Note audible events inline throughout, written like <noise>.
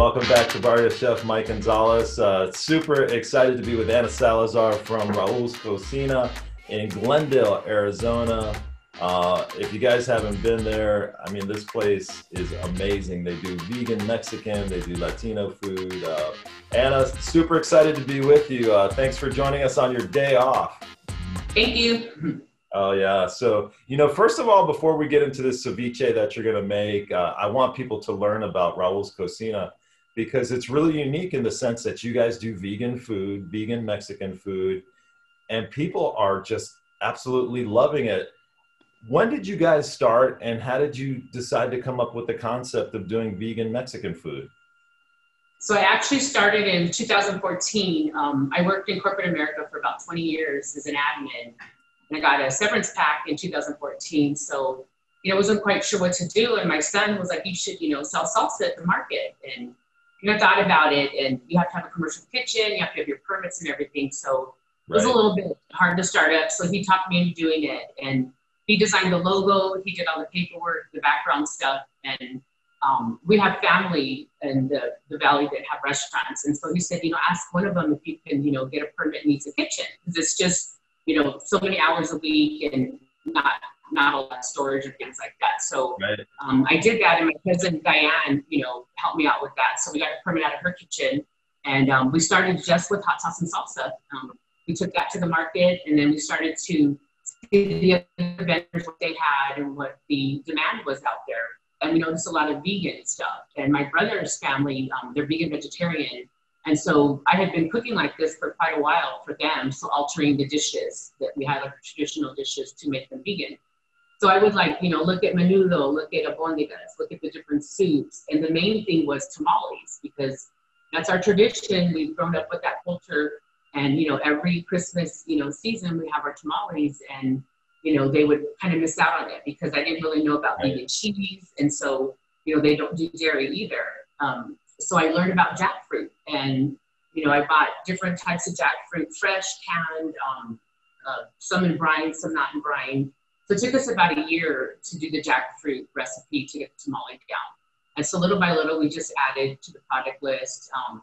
welcome back to Barrio Chef Mike Gonzalez. Uh, super excited to be with Anna Salazar from Raul's Cocina in Glendale, Arizona. Uh, if you guys haven't been there, I mean, this place is amazing. They do vegan Mexican, they do Latino food. Uh, Anna, super excited to be with you. Uh, thanks for joining us on your day off. Thank you. Oh yeah. So you know, first of all, before we get into this ceviche that you're going to make, uh, I want people to learn about Raul's Cocina because it's really unique in the sense that you guys do vegan food, vegan Mexican food, and people are just absolutely loving it. When did you guys start, and how did you decide to come up with the concept of doing vegan Mexican food? So I actually started in 2014. Um, I worked in corporate America for about 20 years as an admin and I got a severance pack in 2014. So, you know, wasn't quite sure what to do. And my son was like, you should, you know, sell salsa at the market. And, you know, I thought about it and you have to have a commercial kitchen, you have to have your permits and everything. So it was right. a little bit hard to start up. So he talked me into doing it and he designed the logo, he did all the paperwork, the background stuff. And um, we have family in the, the valley that have restaurants. And so he said, you know, ask one of them if you can, you know, get a permit needs a kitchen. Because it's just, you know, so many hours a week and not not a lot of storage and things like that. So right. um, I did that, and my cousin Diane, you know, helped me out with that. So we got a permit out of her kitchen, and um, we started just with hot sauce and salsa. Um, we took that to the market, and then we started to see the other vendors what they had and what the demand was out there. And we noticed a lot of vegan stuff. And my brother's family, um, they're vegan vegetarian, and so I had been cooking like this for quite a while for them, so altering the dishes that we had like traditional dishes to make them vegan. So I would like, you know, look at menudo, look at albondigas, look at the different soups. And the main thing was tamales because that's our tradition. We've grown up with that culture. And, you know, every Christmas, you know, season we have our tamales and, you know, they would kind of miss out on it because I didn't really know about right. vegan cheese. And so, you know, they don't do dairy either. Um, so I learned about jackfruit and, you know, I bought different types of jackfruit, fresh, canned, um, uh, some in brine, some not in brine. So it took us about a year to do the jackfruit recipe to get the tamale down. And so little by little, we just added to the product list. Um,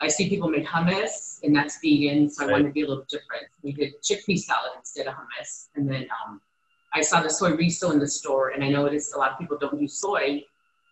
I see people make hummus, and that's vegan, so I wanted to be a little different. We did chickpea salad instead of hummus. And then um, I saw the soyrizo in the store, and I noticed a lot of people don't use soy,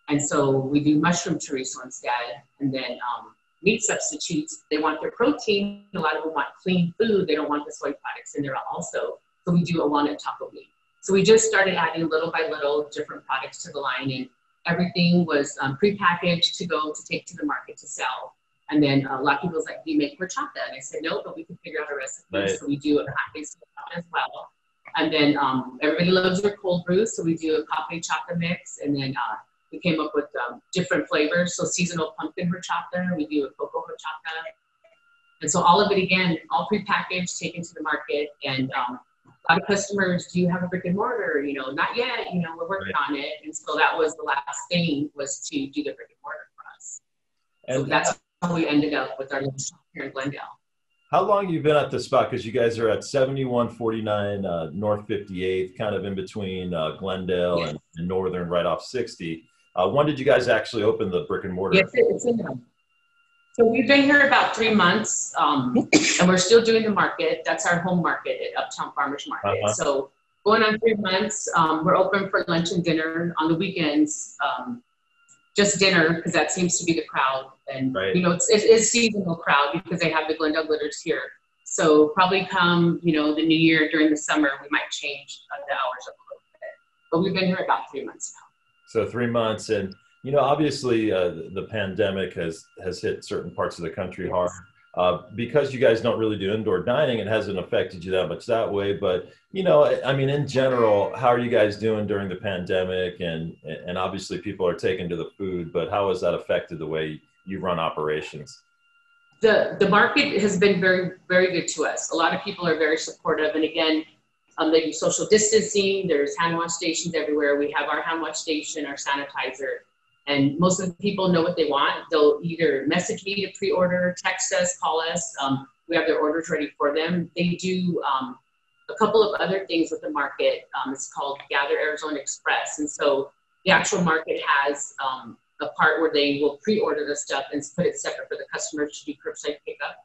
and so we do mushroom chorizo instead. And then um, meat substitutes, they want their protein. A lot of them want clean food. They don't want the soy products in there also. So we do a walnut taco meat. So we just started adding little by little different products to the line and everything was um, prepackaged to go to take to the market to sell. And then uh, a lot of people was like, do you make horchata? And I said, no, but we can figure out a recipe. Right. So we do a plant-based as well. And then um, everybody loves their cold brew. So we do a coffee chata mix and then uh, we came up with um, different flavors. So seasonal pumpkin horchata, we do a cocoa horchata. And so all of it again, all prepackaged, taken to the market. And um, customers, do you have a brick and mortar? You know, not yet, you know, we're working right. on it. And so that was the last thing was to do the brick and mortar for us. And so that's how we ended up with our shop here in Glendale. How long you been at this spot? Because you guys are at 7149 uh, North 58th, kind of in between uh, Glendale yes. and, and Northern, right off 60. Uh, when did you guys actually open the brick and mortar? Yes, it's in. So we've been here about three months, um, and we're still doing the market. That's our home market at Uptown Farmers Market. Uh-huh. So going on three months, um, we're open for lunch and dinner on the weekends. Um, just dinner because that seems to be the crowd, and right. you know it's it is seasonal crowd because they have the Glendale glitters here. So probably come you know the new year during the summer, we might change uh, the hours up a little bit. But we've been here about three months now. So three months, and you know, obviously, uh, the pandemic has has hit certain parts of the country hard. Uh, because you guys don't really do indoor dining, it hasn't affected you that much that way. But you know, I mean, in general, how are you guys doing during the pandemic? And and obviously, people are taking to the food, but how has that affected the way you run operations? The the market has been very very good to us. A lot of people are very supportive, and again, um, they do social distancing. There's hand wash stations everywhere. We have our hand wash station, our sanitizer. And most of the people know what they want. They'll either message me to pre-order, text us, call us. Um, we have their orders ready for them. They do um, a couple of other things with the market. Um, it's called Gather Arizona Express. And so the actual market has um, a part where they will pre-order the stuff and put it separate for the customers to do curbside pickup.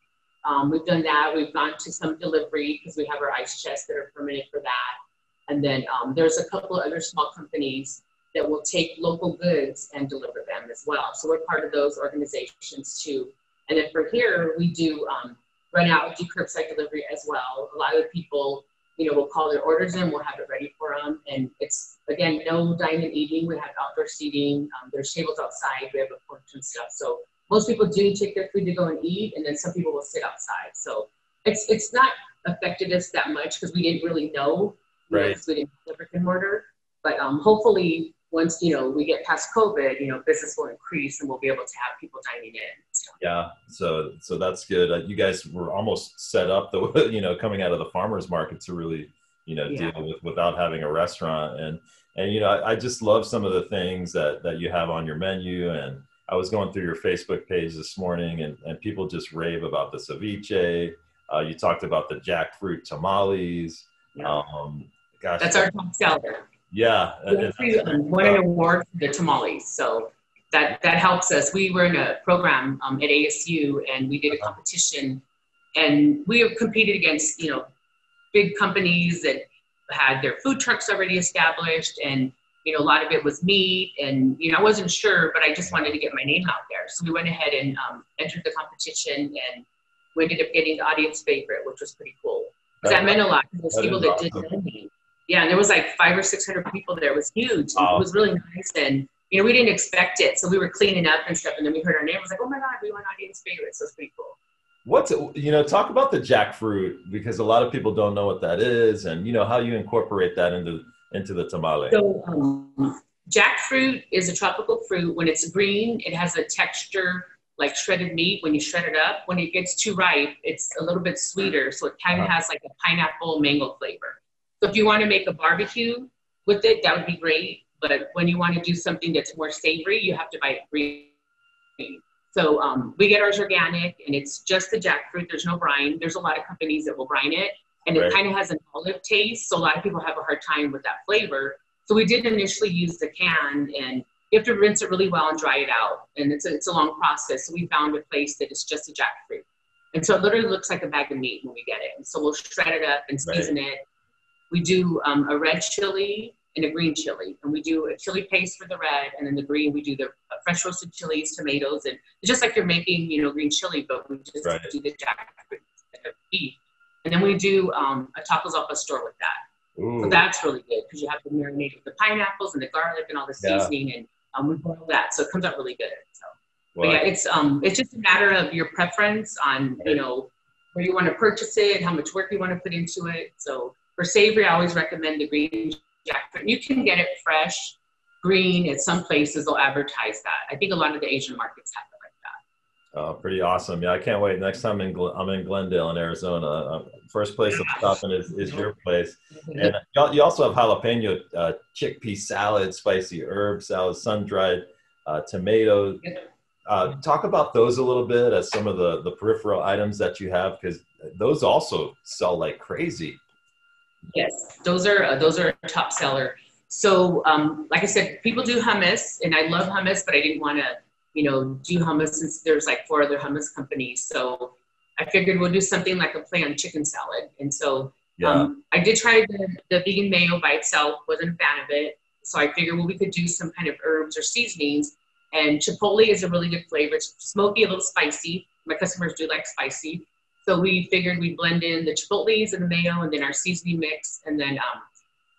Um, we've done that. We've gone to some delivery because we have our ice chests that are permitted for that. And then um, there's a couple of other small companies that will take local goods and deliver them as well. So we're part of those organizations too. And then for here, we do um, run out, do curbside delivery as well. A lot of people, you know, will call their orders in, we'll have it ready for them. And it's, again, no dining eating. We have outdoor seating. Um, there's tables outside. We have a porch and stuff. So most people do take their food to go and eat, and then some people will sit outside. So it's it's not affected us that much because we didn't really know, right? we didn't have brick and mortar. But um, hopefully, once you know we get past COVID, you know, business will increase and we'll be able to have people dining in. Yeah, so so that's good. Uh, you guys were almost set up, the <laughs> you know, coming out of the farmers market to really you know yeah. deal with without having a restaurant and and you know I, I just love some of the things that that you have on your menu and I was going through your Facebook page this morning, and, and people just rave about the ceviche. Uh, you talked about the jackfruit tamales. Yeah. Um, gosh, that's our top seller. Yeah, we won an award for the tamales, so that that helps us. We were in a program um, at ASU, and we did a uh-huh. competition, and we competed against you know big companies that had their food trucks already established and you know, a lot of it was meat and, you know, I wasn't sure, but I just wanted to get my name out there. So we went ahead and um, entered the competition and we ended up getting the audience favorite, which was pretty cool. Because that meant a lot. Those people that didn't know me. Yeah, and there was like five or 600 people there. It was huge. It was really nice. And, you know, we didn't expect it. So we were cleaning up and stuff. And then we heard our name. I was like, oh my God, we won audience favorite. So it's pretty cool. What's you know talk about the jackfruit because a lot of people don't know what that is and you know how you incorporate that into into the tamale? So, um, jackfruit is a tropical fruit. When it's green, it has a texture like shredded meat. When you shred it up, when it gets too ripe, it's a little bit sweeter. So it kind of uh-huh. has like a pineapple mango flavor. So if you want to make a barbecue with it, that would be great. But when you want to do something that's more savory, you have to buy it green. So um, we get ours organic, and it's just the jackfruit. There's no brine. There's a lot of companies that will brine it, and right. it kind of has an olive taste. So a lot of people have a hard time with that flavor. So we did initially use the can, and you have to rinse it really well and dry it out. And it's a, it's a long process. So we found a place that is just a jackfruit. And so it literally looks like a bag of meat when we get it. And so we'll shred it up and season right. it. We do um, a red chili and a green chili. And we do a chili paste for the red, and then the green, we do the fresh roasted chilies, tomatoes, and just like you're making, you know, green chili, but we just right. do the jackfruit beef. And then we do um, a tacos al pastor with that. Ooh. So that's really good because you have to marinate with the pineapples and the garlic and all the seasoning, yeah. and um, we boil that, so it comes out really good. So, yeah, it's um, it's just a matter of your preference on you know where you want to purchase it, how much work you want to put into it. So for savory, I always recommend the green jackfruit. You can get it fresh, green. At some places, they'll advertise that. I think a lot of the Asian markets have it like that. Oh, pretty awesome! Yeah, I can't wait. Next time in Gl- I'm in Glendale, in Arizona. Uh, first place I'm stopping is, is your place, and you also have jalapeno uh, chickpea salad, spicy herb salad, sun dried uh, tomatoes. Uh, talk about those a little bit as some of the the peripheral items that you have, because those also sell like crazy. Yes, those are uh, those are a top seller. So, um, like I said, people do hummus, and I love hummus, but I didn't want to you know, do hummus since there's like four other hummus companies. So I figured we'll do something like a play on chicken salad. And so yeah. um, I did try the, the vegan mayo by itself, wasn't a fan of it. So I figured, well, we could do some kind of herbs or seasonings. And chipotle is a really good flavor. It's smoky, a little spicy. My customers do like spicy. So we figured we'd blend in the chipotles and the mayo and then our seasoning mix and then, um,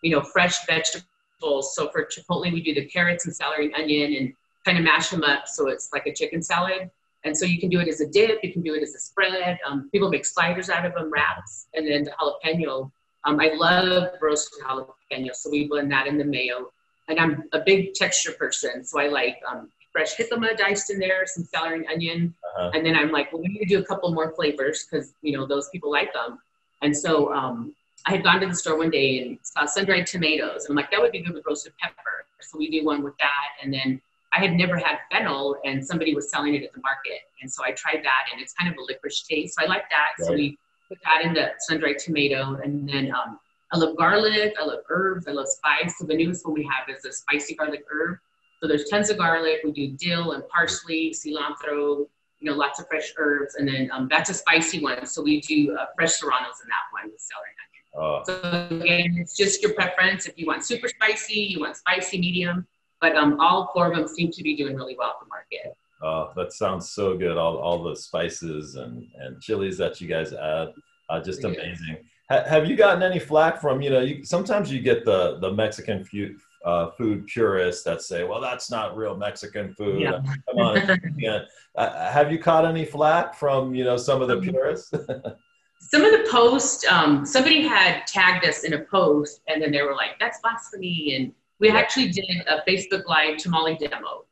you know, fresh vegetables. So for chipotle, we do the carrots and celery and onion and kind of mash them up so it's like a chicken salad. And so you can do it as a dip, you can do it as a spread. Um, people make sliders out of them, wraps, and then the jalapeno. Um, I love roasted jalapeno, so we blend that in the mayo. And I'm a big texture person, so I like um, fresh jicama diced in there, some celery and onion. Uh-huh. And then I'm like, well, we need to do a couple more flavors because you know those people like them. And so um, I had gone to the store one day and saw sun-dried tomatoes. And I'm like, that would be good with roasted pepper. So we do one with that, and then I had never had fennel and somebody was selling it at the market. And so I tried that and it's kind of a licorice taste. So I like that. Right. So we put that in the sun-dried tomato. And then um, I love garlic. I love herbs. I love spice. So the newest one we have is a spicy garlic herb. So there's tons of garlic. We do dill and parsley, cilantro, you know, lots of fresh herbs. And then um, that's a spicy one. So we do uh, fresh serranos in that one with celery and onion. Oh. So again, it's just your preference. If you want super spicy, you want spicy medium. But um, all four of them seem to be doing really well at the market. Oh, that sounds so good. All, all the spices and, and chilies that you guys add, uh, just amazing. Ha- have you gotten any flack from, you know, you, sometimes you get the, the Mexican food, uh, food purists that say, well, that's not real Mexican food. Yeah. Come on. yeah. Uh, have you caught any flack from, you know, some of the um, purists? <laughs> some of the posts, um, somebody had tagged us in a post and then they were like, that's blasphemy. And we yeah. actually did a Facebook Live tamale demo.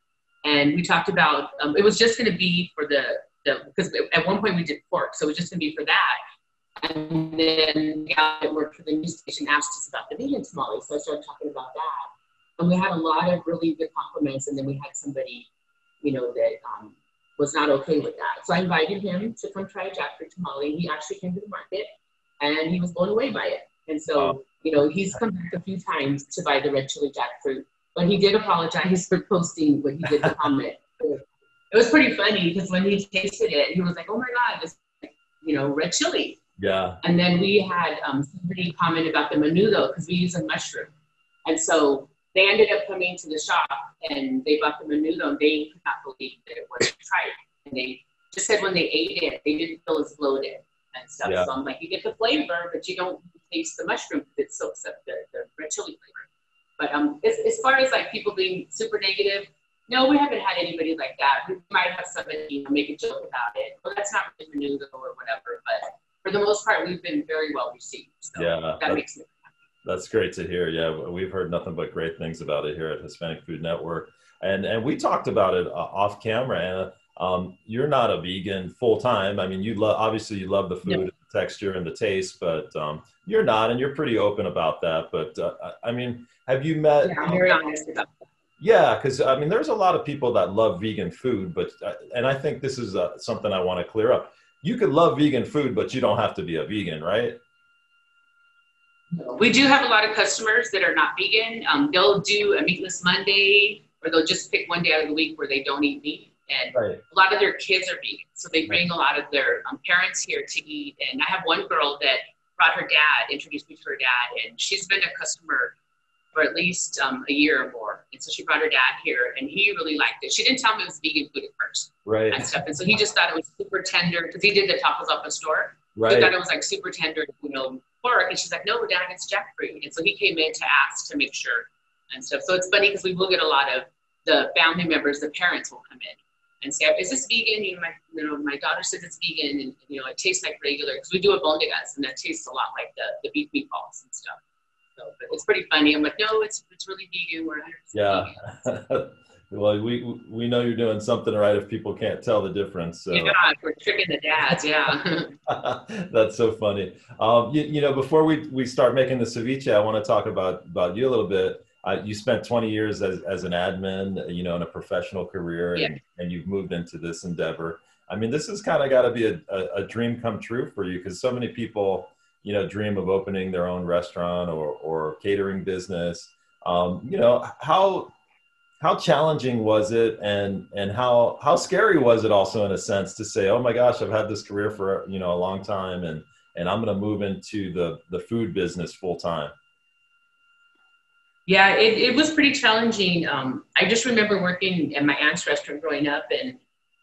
And we talked about, um, it was just going to be for the, because at one point we did pork, so it was just going to be for that. And then the guy that worked for the news station asked us about the vegan tamale, so I started talking about that. And we had a lot of really good compliments, and then we had somebody, you know, that um, was not okay with that. So I invited him to come try a jackfruit tamale. He actually came to the market, and he was blown away by it. And so, you know, he's come back a few times to buy the red chili jackfruit, but he did apologize <laughs> for posting what he did the comment. It was pretty funny because when he tasted it, he was like, "Oh my god, this, you know, red chili." Yeah. And then we had um, somebody comment about the menudo because we use a mushroom, and so they ended up coming to the shop and they bought the menudo and they could not believe that it was tripe. And they just said when they ate it, they didn't feel as bloated and stuff. Yeah. So I'm like, you get the flavor, but you don't taste the mushroom because it soaks up the, the red chili flavor. But um, as, as far as like people being super negative, no, we haven't had anybody like that. We might have somebody you know, make a joke about it. Well, that's not really menudo or whatever. But for the most part, we've been very well received. So yeah, that makes me that's great to hear. Yeah, we've heard nothing but great things about it here at Hispanic Food Network, and and we talked about it uh, off camera. Anna, um, you're not a vegan full time. I mean, you love obviously you love the food, the texture, and the taste, but um, you're not, and you're pretty open about that. But uh, I mean, have you met? Yeah, I'm very honest about that. Yeah, because I mean, there's a lot of people that love vegan food, but uh, and I think this is uh, something I want to clear up. You could love vegan food, but you don't have to be a vegan, right? We do have a lot of customers that are not vegan. Um, they'll do a meatless Monday, or they'll just pick one day out of the week where they don't eat meat. And right. a lot of their kids are vegan, so they bring a lot of their um, parents here to eat. And I have one girl that brought her dad, introduced me to her dad, and she's been a customer for at least um, a year or more. And so she brought her dad here, and he really liked it. She didn't tell me it was vegan food at first, right? And stuff. And so he just thought it was super tender because he did the tacos al pastor. Right. Thought it was like super tender, you know, pork. And she's like, no, Dad, it's jackfruit. And so he came in to ask to make sure and stuff. So it's funny because we will get a lot of the family members, the parents will come in and say, is this vegan? You know, my, you know, my daughter says it's vegan and, you know, it tastes like regular because we do albondigas and that tastes a lot like the, the beef meatballs and stuff. So, but it's pretty funny. I'm like, no, it's, it's really vegan. We're 100% yeah. <laughs> Well, we we know you're doing something right if people can't tell the difference. So. Yeah, we're tricking the dads. Yeah. <laughs> <laughs> That's so funny. Um, you, you, know, before we, we start making the ceviche, I want to talk about about you a little bit. Uh, you spent 20 years as, as an admin, you know, in a professional career, yeah. and, and you've moved into this endeavor. I mean, this has kind of got to be a, a, a, dream come true for you because so many people, you know, dream of opening their own restaurant or, or catering business. Um, you know, how how challenging was it and and how how scary was it also in a sense to say oh my gosh i've had this career for you know a long time and and i'm going to move into the the food business full time yeah it, it was pretty challenging. Um, i just remember working at my aunt's restaurant growing up and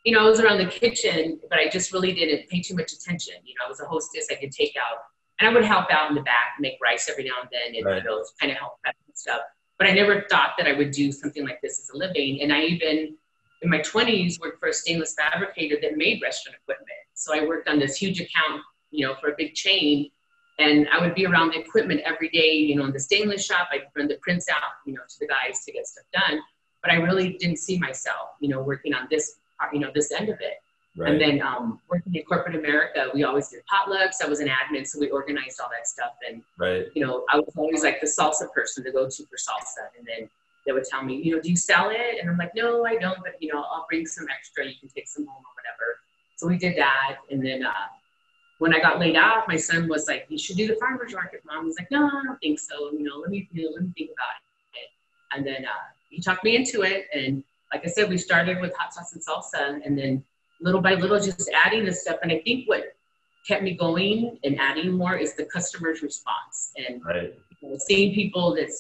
you know i was around the kitchen but i just really didn't pay too much attention. You know i was a hostess i could take out and i would help out in the back make rice every now and then and right. you know kind of help prep and stuff but I never thought that I would do something like this as a living. And I even, in my 20s, worked for a stainless fabricator that made restaurant equipment. So I worked on this huge account, you know, for a big chain. And I would be around the equipment every day, you know, in the stainless shop. I'd run the prints out, you know, to the guys to get stuff done. But I really didn't see myself, you know, working on this, part, you know, this end of it. Right. And then um, working in corporate America, we always did potlucks. I was an admin, so we organized all that stuff. And right. you know, I was always like the salsa person to go to for salsa. And then they would tell me, you know, do you sell it? And I'm like, no, I don't. But you know, I'll bring some extra. You can take some home or whatever. So we did that. And then uh, when I got laid off, my son was like, you should do the farmers market, mom. Was like, no, I don't think so. You know, let me you know, let me think about it. And then uh, he talked me into it. And like I said, we started with hot sauce and salsa, and then little by little, just adding the stuff. And I think what kept me going and adding more is the customer's response and right. you know, seeing people that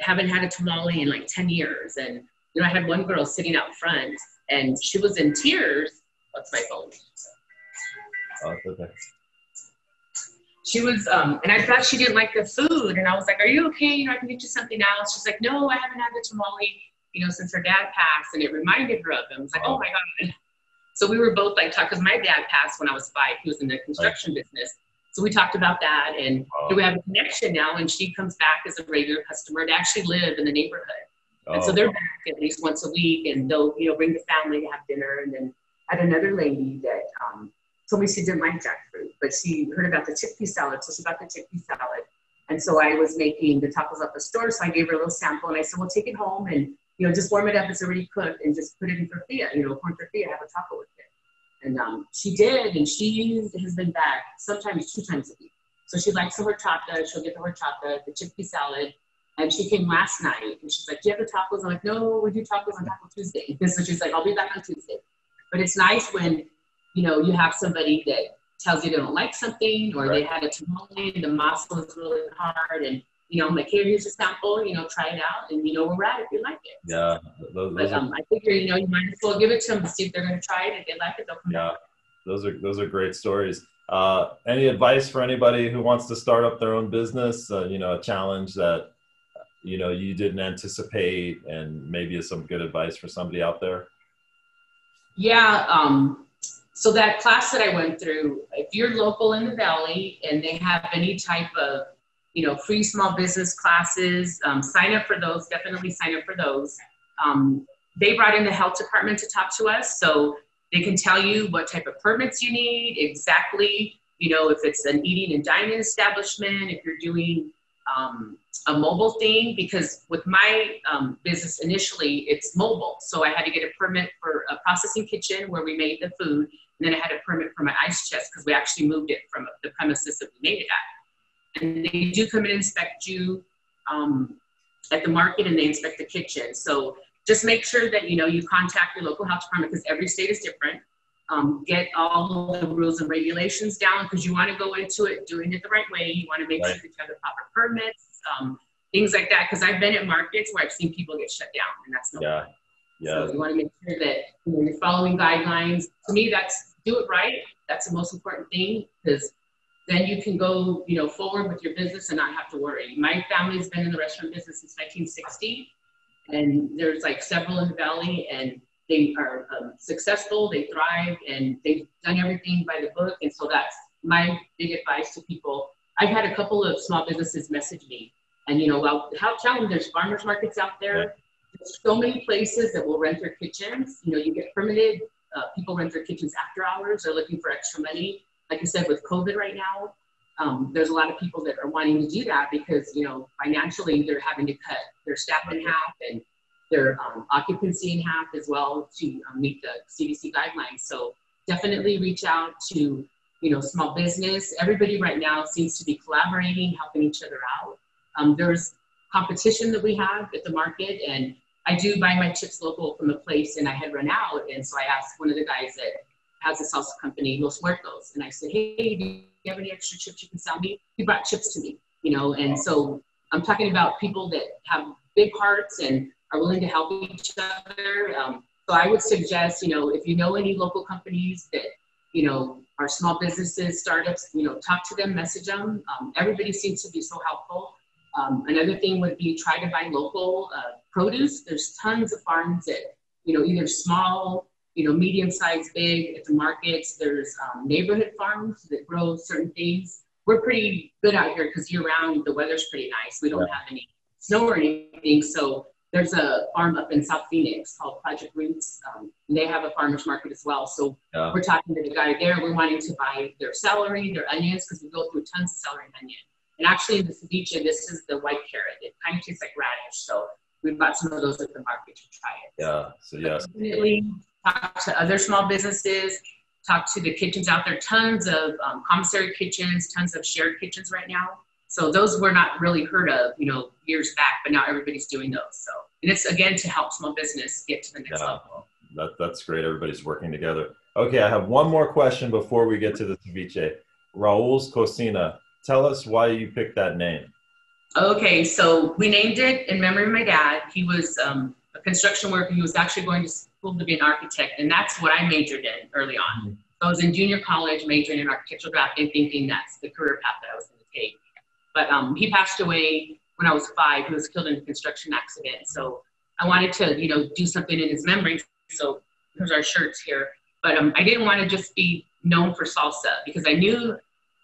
haven't had a tamale in like 10 years. And, you know, I had one girl sitting out front and she was in tears. What's my phone? Oh, okay. She was, um, and I thought she didn't like the food. And I was like, Are you okay? You know, I can get you something else. She's like, No, I haven't had the tamale, you know, since her dad passed. And it reminded her of him. I was like, Oh, oh my God. So we were both like, talk because my dad passed when I was five. He was in the construction right. business. So we talked about that, and we have a connection now. And she comes back as a regular customer to actually live in the neighborhood. Oh. And so oh. they're back at least once a week, and they'll you know bring the family to have dinner. And then I had another lady that um, told me she didn't like jackfruit, but she heard about the chickpea salad, so she got the chickpea salad. And so I was making the tacos at the store, so I gave her a little sample, and I said, "Well, take it home and you know just warm it up. It's already cooked, and just put it in tortilla, you know, corn tortilla. Have a taco with it." And um, she did, and she has been back sometimes two times a week. So she likes the horchata. She'll get the horchata, the chickpea salad. And she came last night, and she's like, "Do you have the tacos?" I'm like, "No, we do tacos on Taco Tuesday." And <laughs> so she's like, "I'll be back on Tuesday." But it's nice when you know you have somebody that tells you they don't like something, or right. they had a tamale and the masa was really hard, and you know, like, here, here's a sample, you know, try it out, and you know where we're at if you like it. Yeah, those, but um, I figure, you know, you might as well give it to them to see if they're going to try it. If they like it, they'll come. Yeah, back. those are those are great stories. Uh, any advice for anybody who wants to start up their own business? Uh, you know, a challenge that you know you didn't anticipate, and maybe is some good advice for somebody out there. Yeah. Um, so that class that I went through, if you're local in the valley and they have any type of you know, free small business classes. Um, sign up for those. Definitely sign up for those. Um, they brought in the health department to talk to us, so they can tell you what type of permits you need exactly. You know, if it's an eating and dining establishment, if you're doing um, a mobile thing, because with my um, business initially, it's mobile. So I had to get a permit for a processing kitchen where we made the food, and then I had a permit for my ice chest because we actually moved it from the premises that we made it at and they do come and inspect you um, at the market and they inspect the kitchen. So just make sure that you know you contact your local health department because every state is different. Um, get all the rules and regulations down because you want to go into it doing it the right way. You want to make right. sure that you have the proper permits, um, things like that. Because I've been at markets where I've seen people get shut down, and that's no yeah. Yeah. So you want to make sure that you know, you're following guidelines. To me, that's do it right. That's the most important thing because then you can go, you know, forward with your business and not have to worry. My family's been in the restaurant business since 1960, and there's like several in the valley, and they are um, successful, they thrive, and they've done everything by the book. And so that's my big advice to people. I've had a couple of small businesses message me, and you know, well, how tell them there's farmers markets out there. There's so many places that will rent their kitchens. You know, you get permitted. Uh, people rent their kitchens after hours. They're looking for extra money like I said, with COVID right now, um, there's a lot of people that are wanting to do that because, you know, financially they're having to cut their staff in half and their um, occupancy in half as well to um, meet the CDC guidelines. So definitely reach out to, you know, small business. Everybody right now seems to be collaborating, helping each other out. Um, there's competition that we have at the market and I do buy my chips local from the place and I had run out. And so I asked one of the guys that has a salsa company, Los Muertos. And I said, hey, do you have any extra chips you can sell me? He brought chips to me, you know, and so I'm talking about people that have big hearts and are willing to help each other. Um, so I would suggest, you know, if you know any local companies that, you know, are small businesses, startups, you know, talk to them, message them. Um, everybody seems to be so helpful. Um, another thing would be try to buy local uh, produce. There's tons of farms that, you know, either small you know, medium sized, big at the markets. There's um, neighborhood farms that grow certain things. We're pretty good out here because year round the weather's pretty nice. We don't yeah. have any snow or anything. So there's a farm up in South Phoenix called Project Roots. Um, they have a farmer's market as well. So yeah. we're talking to the guy there. We're wanting to buy their celery, their onions, because we go through tons of celery and onion. And actually, in the ceviche, this is the white carrot. It kind of tastes like radish. So we bought some of those at the market to try it. Yeah. So yeah. Definitely talk to other small businesses, talk to the kitchens out there. Tons of um, commissary kitchens, tons of shared kitchens right now. So those were not really heard of, you know, years back, but now everybody's doing those. So and it's again to help small business get to the next yeah, level. That, that's great. Everybody's working together. Okay, I have one more question before we get to the ceviche. Raul's Cocina. Tell us why you picked that name. Okay, so we named it in memory of my dad. He was um, a construction worker. He was actually going to school to be an architect, and that's what I majored in early on. Mm-hmm. So I was in junior college, majoring in architectural drafting, thinking that's the career path that I was going to take. But um, he passed away when I was five. He was killed in a construction accident. So I wanted to, you know, do something in his memory. So here's our shirts here. But um, I didn't want to just be known for salsa because I knew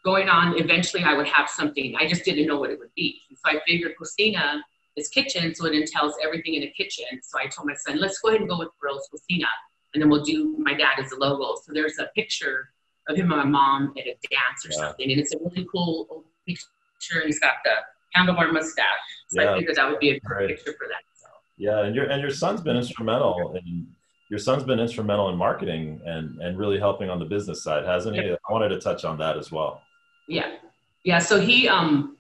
going on eventually I would have something. I just didn't know what it would be. So I figured cocina is kitchen, so it entails everything in a kitchen. So I told my son, let's go ahead and go with Raul's Cocina, and then we'll do my dad as the logo. So there's a picture of him and my mom at a dance or yeah. something, and it's a really cool old picture. And he's got the handlebar mustache. So yeah. I figured that would be a great picture for that. So. Yeah, and your and your son's been instrumental in your son's been instrumental in marketing and and really helping on the business side, hasn't he? I wanted to touch on that as well. Yeah, yeah. So he um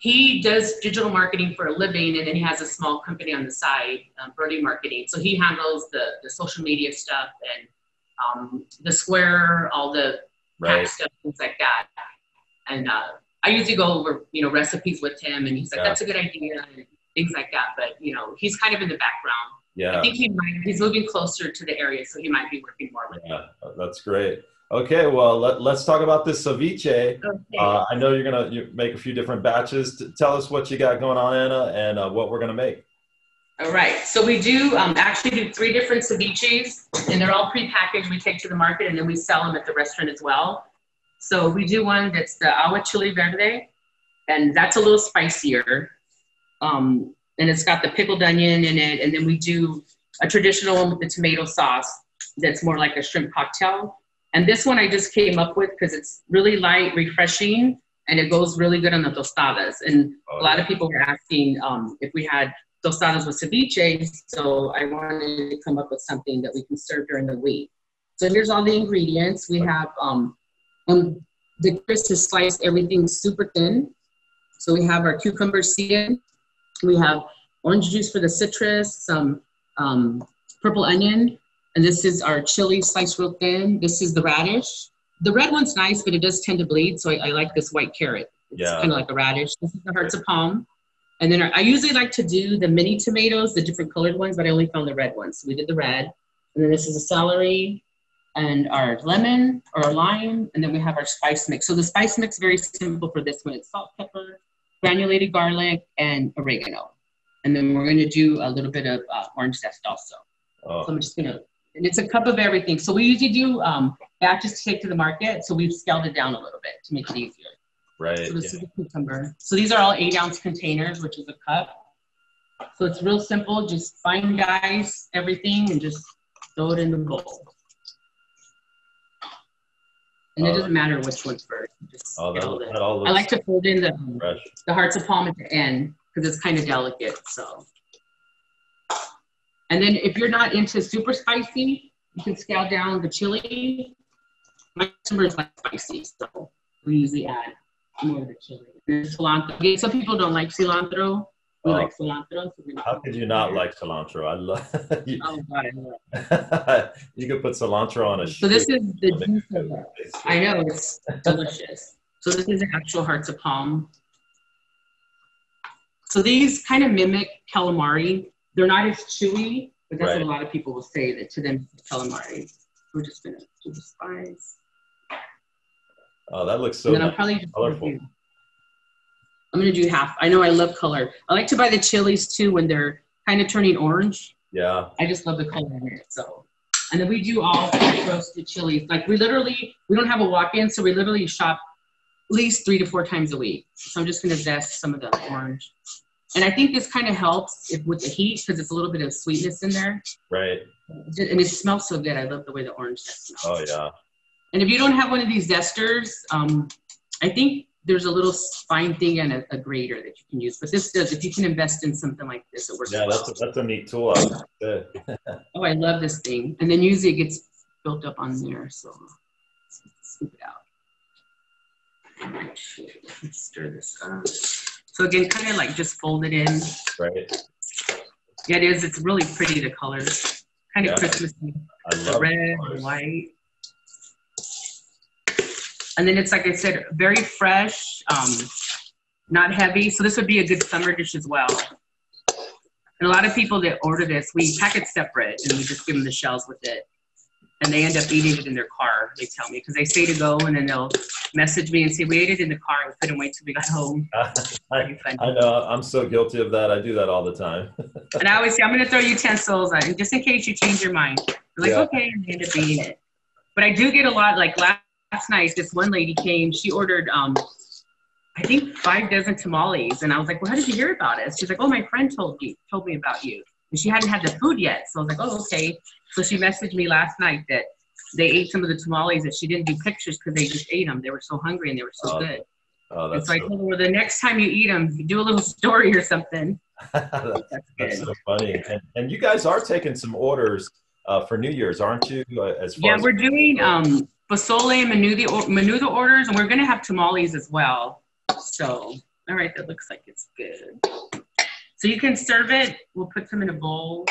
he does digital marketing for a living, and then he has a small company on the side, um, Brody Marketing. So he handles the the social media stuff and um, the Square, all the right. stuff, things like that. And uh, I usually go over you know recipes with him, and he's like, yeah. "That's a good idea," and things like that. But you know, he's kind of in the background yeah. I think he might, he's moving closer to the area, so he might be working more with Yeah, that's great. Okay, well, let, us talk about this ceviche. Okay. Uh, I know you're going to you make a few different batches. Tell us what you got going on, Anna, and uh, what we're going to make. All right, so we do um, actually do three different ceviches, and they're all prepackaged. We take to the market, and then we sell them at the restaurant as well. So we do one that's the aguachile verde, and that's a little spicier. Um, and it's got the pickled onion in it. And then we do a traditional one with the tomato sauce that's more like a shrimp cocktail. And this one I just came up with because it's really light, refreshing, and it goes really good on the tostadas. And oh, a lot of people were asking um, if we had tostadas with ceviche, so I wanted to come up with something that we can serve during the week. So here's all the ingredients. We have um, um the Chris has sliced everything super thin. So we have our cucumber seeded, we have orange juice for the citrus, some um, purple onion, and this is our chili sliced real thin. This is the radish. The red one's nice, but it does tend to bleed, so I, I like this white carrot. It's yeah. kind of like a radish. This is the hearts of palm. And then I usually like to do the mini tomatoes, the different colored ones, but I only found the red ones. So we did the red. And then this is a celery and our lemon or our lime. And then we have our spice mix. So the spice mix very simple for this one. It's salt, pepper, granulated garlic, and oregano. And then we're going to do a little bit of uh, orange zest also. Oh. So I'm just going to, and it's a cup of everything. So we usually do um, batches to take to the market. So we've scaled it down a little bit to make it easier. Right. So this yeah. is a cucumber. So these are all eight ounce containers, which is a cup. So it's real simple. Just fine dice everything and just throw it in the bowl. And it doesn't matter which one's first. Just oh, that, that I like to fold in the, fresh. the hearts of palm at the end because it's kind of delicate. So, and then if you're not into super spicy, you can scale down the chili. My customers like spicy, so we usually add more of the chili. And cilantro. Some people don't like cilantro. We oh. like cilantro. So How could you not like cilantro? I love. <laughs> you, oh God, I love <laughs> you could put cilantro on a. So this is the juice of it. I know it's delicious. So this is the actual hearts of palm. So these kind of mimic calamari. They're not as chewy, but that's right. what a lot of people will say that to them calamari. We're just gonna do the spice. Oh, that looks so nice. probably colorful. Do, I'm gonna do half. I know I love color. I like to buy the chilies too when they're kind of turning orange. Yeah. I just love the color in it. So, and then we do all roasted chilies. Like we literally, we don't have a walk-in, so we literally shop at least three to four times a week. So I'm just gonna zest some of the orange. And I think this kind of helps if, with the heat because it's a little bit of sweetness in there. Right. And it smells so good. I love the way the orange smells. Oh yeah. And if you don't have one of these zesters, um, I think there's a little fine thing and a, a, grater that you can use. But this does, if you can invest in something like this, it works. Yeah, that's a, that's a neat tool. <laughs> oh, I love this thing. And then usually it gets built up on there. So scoop it out. Stir this up. So again, kind of like just fold it in. Right. Yeah, it is. It's really pretty, the colors. Kind of Yeah. Christmassy. I The love red, colors. and white. And then it's like I said, very fresh, um, not heavy. So this would be a good summer dish as well. And a lot of people that order this, we pack it separate and we just give them the shells with it. And they end up eating it in their car, they tell me, because they say to go and then they'll message me and say, we ate it in the car. And we couldn't wait till we got home. <laughs> I, I, know. I'm so guilty of that. I do that all the time. <laughs> And I always say, I'm going to throw utensils on, just in case you change your mind. They're like, Yeah. okay, and they end up eating it. But I do get a lot, like last, last night, this one lady came, she ordered, um, I think five dozen tamales. And I was like, well, how did you hear about it? She's like, oh, my friend told you, told me about you. And she hadn't had the food yet. So I was like, oh, okay. So she messaged me last night that they ate some of the tamales that she didn't do pictures because they just ate them. They were so hungry and they were so Oh, good. Oh, And that's so I so, told her, well, the next time you eat them, do a little <laughs> story or something. that's <laughs> That's so funny. And, and you guys are taking some orders uh, for New Year's, aren't you? Uh, as far Yeah, as we're doing um, pozole and menudo, menudo orders, and we're going to have tamales as well. So, all right, that looks like it's good. So you can serve it. We'll put some in a bowl,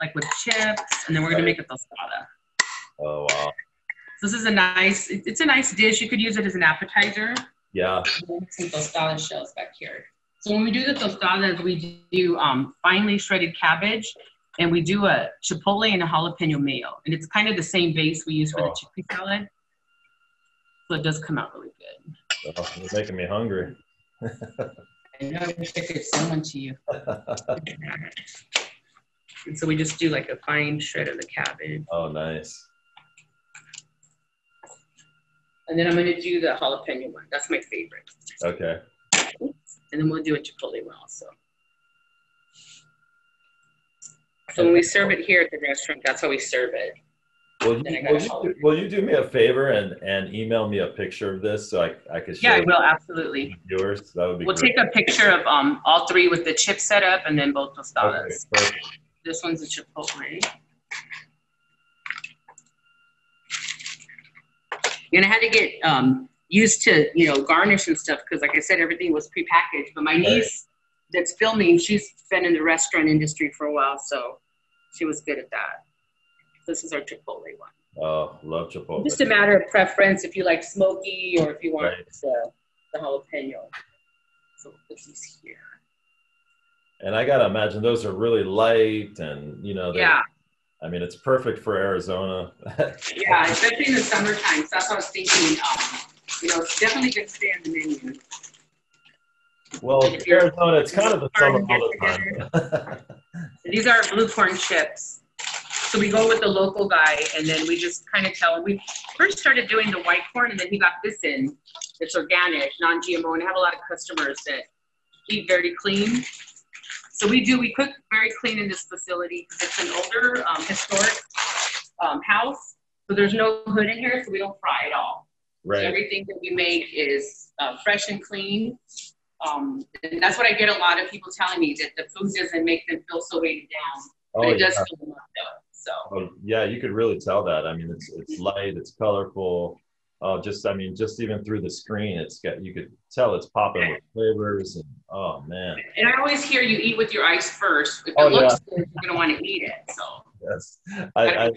like with chips, and then we're going to make a tostada. oh wow, So this is a nice, it's a nice dish. You could use it as an appetizer. yeah, Some tostada shells back here. So when we do the tostadas, we do um, finely shredded cabbage, and we do a chipotle and a jalapeno mayo, and it's kind of the same base we use for Oh. the chickpea salad. So it does come out really good. oh, you're making me hungry. <laughs> I know I wish I could send one to you. <laughs> And so we just do like a fine shred of the cabbage, oh, nice. and then I'm gonna do the jalapeno one. That's my favorite. Okay. And then we'll do a chipotle one also. So when we serve it here at the restaurant, that's how we serve it. Will you, will, you, do- will you do me a favor and, and email me a picture of this so I, I could show Yeah, I will absolutely. viewers? That would be We'll great. take a picture of um all three with the chip set up and then both Okay, tostadas. perfect. This one's a chipotle. And I had to get um, used to, you know, garnish and stuff because, like I said, everything was prepackaged. But my niece that's filming, she's been in the restaurant industry for a while, so she was good at that. This is our chipotle one. Oh, love Chipotle. Just a matter of preference if you like smoky or if you want Right. the, the jalapeno. So we'll put these here. And I gotta imagine those are really light, and you know, Yeah. I mean, it's perfect for Arizona. <laughs> Yeah, especially in the summertime. So that's what I was thinking. Um, you know, it's definitely good to stay on the menu. well, Arizona, it's kind of the summer all the time. <laughs> These are blue corn chips. So we go with the local guy, and then we just kind of tell him. We first started doing the white corn, and then he got this in. It's organic, non-GMO, and I have a lot of customers that eat very clean. So we do. We cook very clean in this facility because it's an older, um, historic um, house. So there's no hood in here, so we don't fry at all. So everything that we make is uh, fresh and clean. Um, and that's what I get a lot of people telling me that the food doesn't make them feel so weighted down, but Oh it yeah. does fill them up though. So Oh, yeah, you could really tell that. I mean, it's it's <laughs> light, it's colorful. Uh, just I mean, just even through the screen, it's got you could tell it's popping with flavors. And oh man, and I always hear you eat with your eyes first. If it Oh, looks good, you're gonna want to eat it. So yes, I, I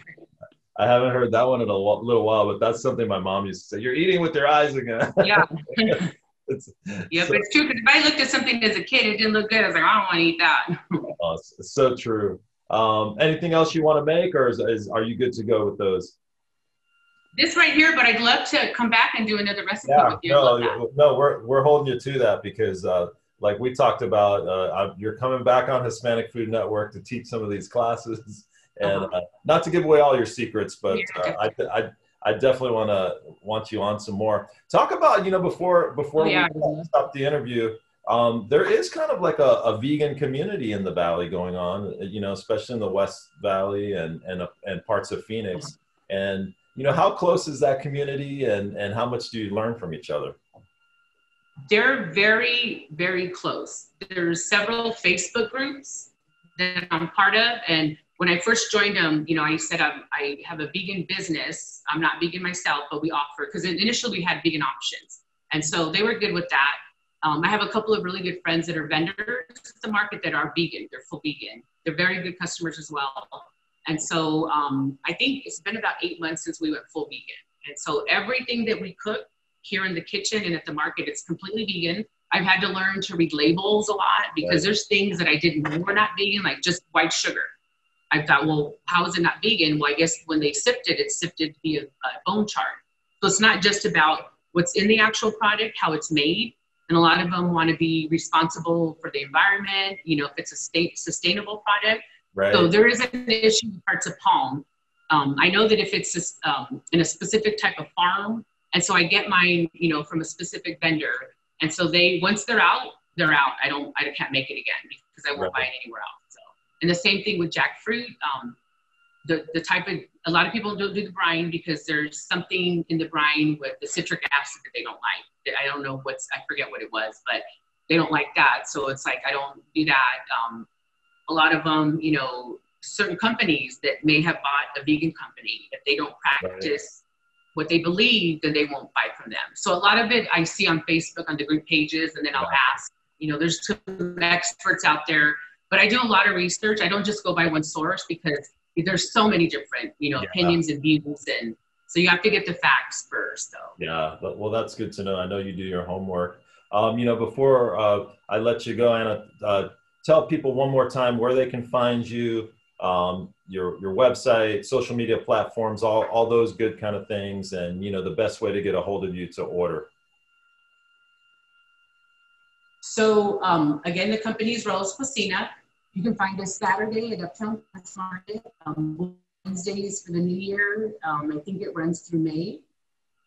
I haven't heard that one in a little while, but that's something my mom used to say. You're eating with your eyes again. yeah, <laughs> it's, yeah, so, but it's true. Because if I looked at something as a kid, it didn't look good. I was like, I don't want to eat that. <laughs> oh, it's- it's so true. Um, anything else you want to make, or is, is are you good to go with those? this right here, but I'd love to come back and do another recipe Yeah, with you. No, no, we're we're holding you to that because, uh, like we talked about, uh, you're coming back on Hispanic Food Network to teach some of these classes, <laughs> and Uh-huh. uh, not to give away all your secrets, but uh, I, I I definitely want to want you on some more. Talk about you know before before Oh, yeah. we stop the interview. Um, there is kind of like a, a vegan community in the valley going on, you know, especially in the West Valley and and uh, and parts of Phoenix. And you know, how close is that community, and and how much do you learn from each other? They're very, very close. There's several Facebook groups that I'm part of, and when I first joined them, you know, I said I'm, I have a vegan business. I'm not vegan myself, but we offer because initially we had vegan options, and so they were good with that. Um, I have a couple of really good friends that are vendors at the market that are vegan. They're full vegan. They're very good customers as well. And so um, I think it's been about eight months since we went full vegan. And so everything that we cook here in the kitchen and at the market, it's completely vegan. I've had to learn to read labels a lot because right. there's things that I didn't know were not vegan, like just white sugar. I thought, well, how is it not vegan? Well, I guess when they sift it, it's sifted via uh, bone char. So it's not just about what's in the actual product, how it's made. And a lot of them want to be responsible for the environment, you know, if it's a state sustainable product. Right. So there is an issue with hearts of palm. Um, I know that if it's just, um, in a specific type of farm, and so I get mine, you know, from a specific vendor. And so they, once they're out, they're out. I don't, I can't make it again because I won't right. buy it anywhere else. So, and the same thing with jackfruit. Um, the, the type of, a lot of people don't do the brine because there's something in the brine with the citric acid that they don't like. I don't know what's, I forget what it was, but they don't like that. So it's like, I don't do that. Um, a lot of them, you know, certain companies that may have bought a vegan company, if they don't practice right. what they believe, then they won't buy from them. So a lot of it I see on Facebook on different pages, and then I'll ask, you know, there's two experts out there, but I do a lot of research. I don't just go by one source because there's so many different, you know, yeah. opinions and views and so you have to get the facts first though. Yeah, but, well, that's good to know. I know you do your homework. Um, you know, before uh, I let you go, Anna, uh, tell people one more time where they can find you, um, your your website, social media platforms, all all those good kind of things, and you know the best way to get a hold of you to order. So um, again, the company is Cocina. You can find us Saturday at Uptown Market, um, Wednesdays for the new year. Um, I think it runs through May.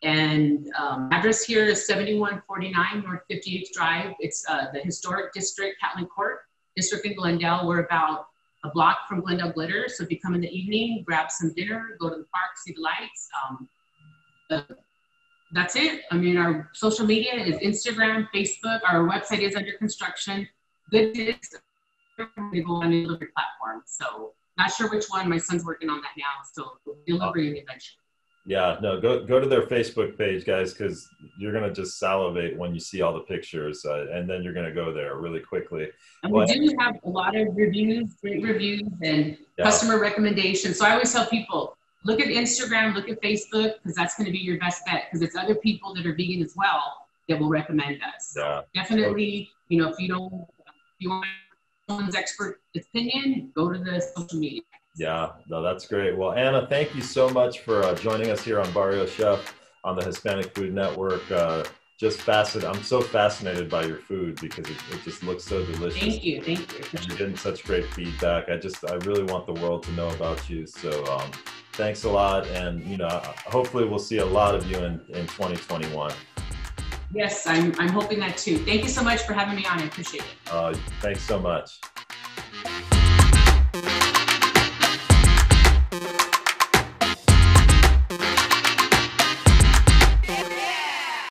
And um, address here is 7149 North 58th Drive. It's uh, the historic district, Catlin Court district in Glendale. We're about a block from Glendale Glitter. So if you come in the evening, grab some dinner, go to the park, see the lights. Um, that's it. I mean, our social media is Instagram, Facebook. Our website is under construction. Good news, go on delivery platform. So not sure which one. My son's working on that now. So delivery oh. eventually. Yeah, no, go go to their Facebook page, guys, because you're gonna just salivate when you see all the pictures, uh, and then you're gonna go there really quickly. And we do have a lot of reviews, great reviews, and yeah. customer recommendations. So I always tell people, look at Instagram, look at Facebook, because that's gonna be your best bet, because it's other people that are vegan as well that will recommend us. Yeah. definitely, you know, if you don't, if you want someone's expert opinion, go to the social media. Yeah, no, that's great. Well, Anna, thank you so much for uh, joining us here on Barrio Chef on the Hispanic Food Network. Uh, just fascinated. I'm so fascinated by your food because it, it just looks so delicious. Thank you, thank you. And you're getting such great feedback. I just, I really want the world to know about you. So, um, thanks a lot, and you know, hopefully, we'll see a lot of you in in 2021. Yes, I'm, I'm hoping that too. Thank you so much for having me on. I appreciate it. Uh, thanks so much.